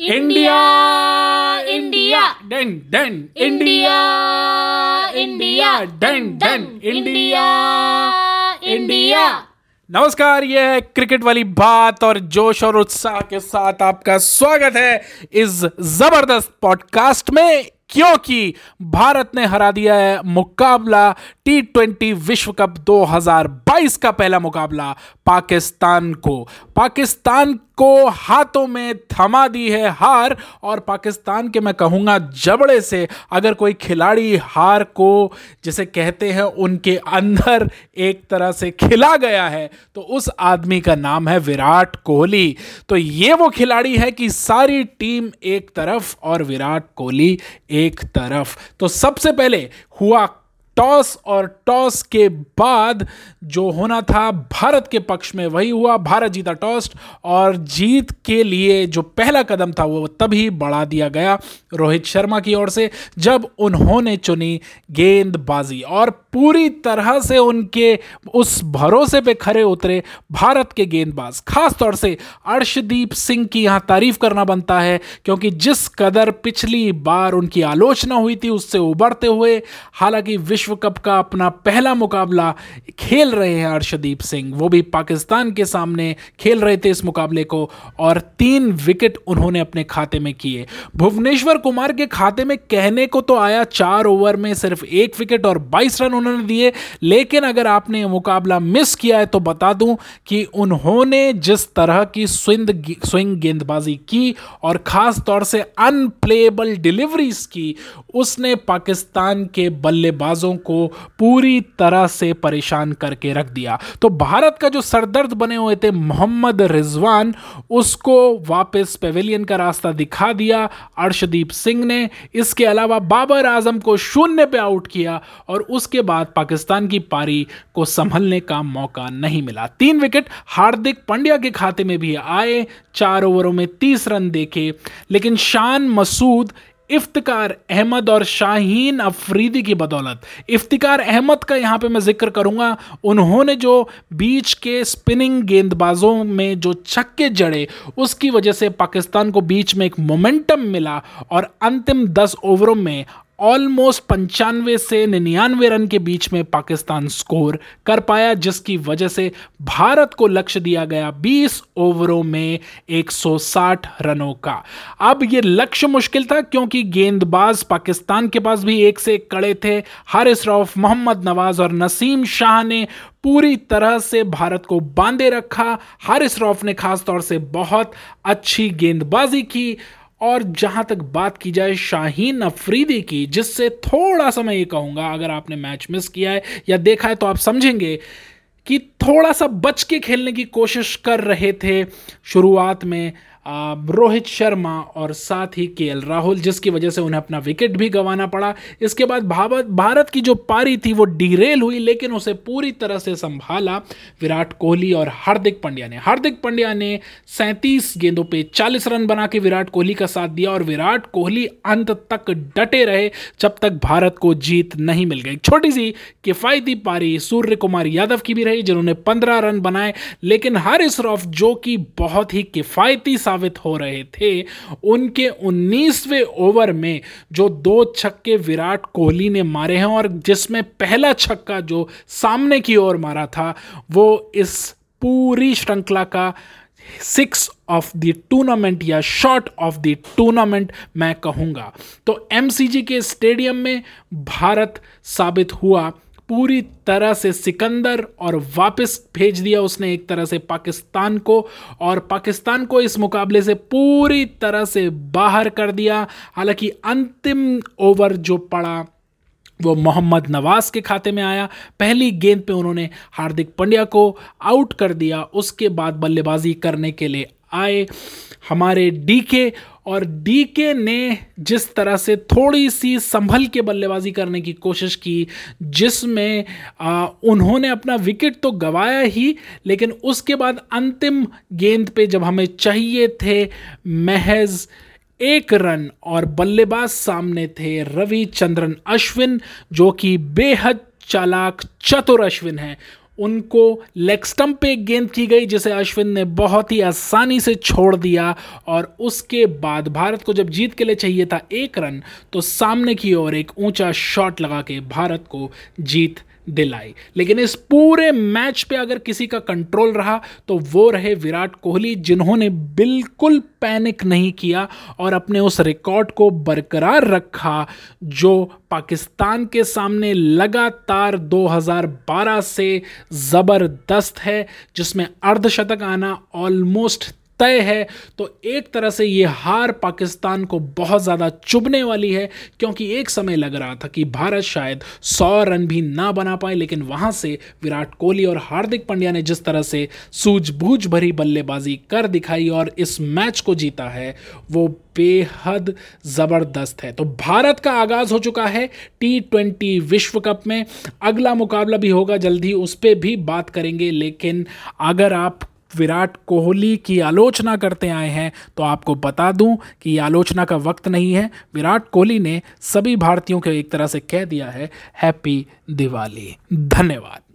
India India done done India India done done India India नमस्कार ये है cricket वाली बात और जोश और उत्साह के साथ आपका स्वागत है इस ज़बरदस्त पॉडकास्ट में क्योंकि भारत ने हरा दिया है मुकाबला टी ट्वेंटी विश्व कप 2022 का पहला मुकाबला पाकिस्तान को। पाकिस्तान को हाथों में थमा दी है हार। और पाकिस्तान के मैं कहूँगा, जबड़े से अगर कोई खिलाड़ी हार को, जिसे कहते हैं, उनके अंदर एक तरह से खिला गया है तो उस आदमी का नाम है विराट कोहली। तो ये वो खिलाड़ी है कि सारी टीम एक तरफ़ और विराट कोहली एक तरफ़। तो सबसे पहले हुआ टॉस और टॉस के बाद जो होना था, भारत के पक्ष में वही हुआ। भारत जीता टॉस और जीत के लिए जो पहला कदम था, वो तभी बढ़ा दिया गया रोहित शर्मा की ओर से, जब उन्होंने चुनी गेंदबाजी। और पूरी तरह से उनके उस भरोसे पे खड़े उतरे, भारत के गेंदबाज। खास तौर से अर्शदीप सिंह की यहाँ तारीफ़ करना बनता है, क्योंकि जिस कदर पिछली बार उनकी आलोचना हुई थी, उससे उबरते हुए, हालाँकि विश्व कप का अपना पहला मुकाबला खेल रहे हैं अर्शदीप सिंह। वो भी पाकिस्तान के सामने खेल रहे थे इस मुकाबले को, और तीन विकेट उन्होंने अपने खाते में किए। भुवनेश्वर कुमार के खाते में कहने को तो आया, चार ओवर में सिर्फ़ एक विकेट और 22 रन उन्होंने दिए। लेकिन अगर आपने मुकाबला मिस किया है तो बता दूँ कि उन्होंने जिस तरह की स्विंग स्विंग गेंदबाजी की और खास तौर से अनप्लेबल डिलीवरीज की, उसने पाकिस्तान के बल्लेबाजों को पूरी तरह से परेशान करके रख दिया। तो भारत का जो सरदर्द बने हुए थे, मोहम्मद रिजवान, उसको वापस पेविलियन का रास्ता दिखा दिया। अर्शदीप सिंह ने इसके अलावा बाबर आज़म को शून्य पे आउट किया और उसके बाद पाकिस्तान की पारी को संभलने का मौका नहीं मिला। तीन विकेट हार्दिक पांड्या के खाते में भी आए, चार ओवरों में तीस रन देखे। लेकिन शान मसूद, इफ्तिकार अहमद और शाहीन अफरीदी की बदौलत। इफ्तिकार अहमद का यहाँ पे मैं ज़िक्र करूँगा, उन्होंने जो बीच के स्पिनिंग गेंदबाजों में जो छक्के जड़े, उसकी वजह से पाकिस्तान को बीच में एक मोमेंटम मिला और अंतिम दस ओवरों में ऑलमोस्ट पंचानवे से निन्यानवे रन के बीच में पाकिस्तान स्कोर कर पाया, जिसकी वजह से भारत को लक्ष्य दिया गया 20 ओवरों में 160 रनों का। अब ये लक्ष्य मुश्किल था, क्योंकि गेंदबाज पाकिस्तान के पास भी एक से एक कड़े थे। हारिस रऊफ, मोहम्मद नवाज़ और नसीम शाह ने पूरी तरह से भारत को बांधे रखा। हारिस रॉफ ने खास तौर से बहुत अच्छी गेंदबाजी की। और जहाँ तक बात की जाए शाहीन अफरीदी की, जिससे थोड़ा सा मैं ये कहूँगा, अगर आपने मैच मिस किया है या देखा है तो आप समझेंगे कि थोड़ा सा बच के खेलने की कोशिश कर रहे थे शुरुआत में। रोहित शर्मा और साथ ही के राहुल, जिसकी वजह से उन्हें अपना विकेट भी गंवाना पड़ा। इसके बाद भारत भारत की जो पारी थी वो डिरेल हुई, लेकिन उसे पूरी तरह से संभाला विराट कोहली और हार्दिक पांड्या ने। हार्दिक पांड्या ने सैंतीस गेंदों पे 40 रन बना के विराट कोहली का साथ दिया और विराट कोहली अंत तक डटे रहे, जब तक भारत को जीत नहीं मिल गई। छोटी सी किफायती पारी सूर्य कुमार यादव की भी रही, जिन्होंने पंद्रह रन बनाए, लेकिन हारिस रॉफ, जो कि बहुत ही किफायती साबित हो रहे थे, उनके 19वें ओवर में जो दो छक्के विराट कोहली ने मारे हैं और जिसमें पहला छक्का जो सामने की ओर मारा था, वो इस पूरी श्रृंखला का सिक्स ऑफ़ द टूर्नामेंट या शॉर्ट ऑफ़ द टूर्नामेंट मैं कहूँगा। तो एमसीजी के स्टेडियम में भारत साबित हुआ। पूरी तरह से सिकंदर और वापस भेज दिया उसने एक तरह से पाकिस्तान को और पाकिस्तान को इस मुकाबले से पूरी तरह से बाहर कर दिया। हालाँकि अंतिम ओवर जो पड़ा, वो मोहम्मद नवाज़ के खाते में आया। पहली गेंद पे उन्होंने हार्दिक पंड्या को आउट कर दिया। उसके बाद बल्लेबाजी करने के लिए आए हमारे डीके और डीके ने जिस तरह से थोड़ी सी संभल के बल्लेबाजी करने की कोशिश की, जिसमें उन्होंने अपना विकेट तो गवाया ही, लेकिन उसके बाद अंतिम गेंद पे जब हमें चाहिए थे महज एक रन और बल्लेबाज सामने थे रविचंद्रन अश्विन, जो कि बेहद चालाक, चतुर अश्विन है। उनको लेग स्टंप पे एक गेंद की गई, जिसे अश्विन ने बहुत ही आसानी से छोड़ दिया और उसके बाद भारत को जब जीत के लिए चाहिए था एक रन तो सामने की ओर एक ऊँचा शॉट लगा के भारत को जीत दिलाई। लेकिन इस पूरे मैच पे अगर किसी का कंट्रोल रहा तो वो रहे विराट कोहली, जिन्होंने बिल्कुल पैनिक नहीं किया और अपने उस रिकॉर्ड को बरकरार रखा, जो पाकिस्तान के सामने लगातार 2012 से ज़बरदस्त है, जिसमें अर्धशतक आना ऑलमोस्ट तय है। तो एक तरह से ये हार पाकिस्तान को बहुत ज़्यादा चुभने वाली है, क्योंकि एक समय लग रहा था कि भारत शायद सौ रन भी ना बना पाए, लेकिन वहाँ से विराट कोहली और हार्दिक पांड्या ने जिस तरह से सूझबूझ भरी बल्लेबाजी कर दिखाई और इस मैच को जीता है, वो बेहद ज़बरदस्त है। तो भारत का आगाज़ हो चुका है टी ट्वेंटी विश्व कप में। अगला मुकाबला भी होगा, जल्दी उस पर भी बात करेंगे, लेकिन अगर आप विराट कोहली की आलोचना करते आए हैं तो आपको बता दूँ कि आलोचना का वक्त नहीं है। विराट कोहली ने सभी भारतीयों को एक तरह से कह दिया है, हैप्पी दिवाली। धन्यवाद।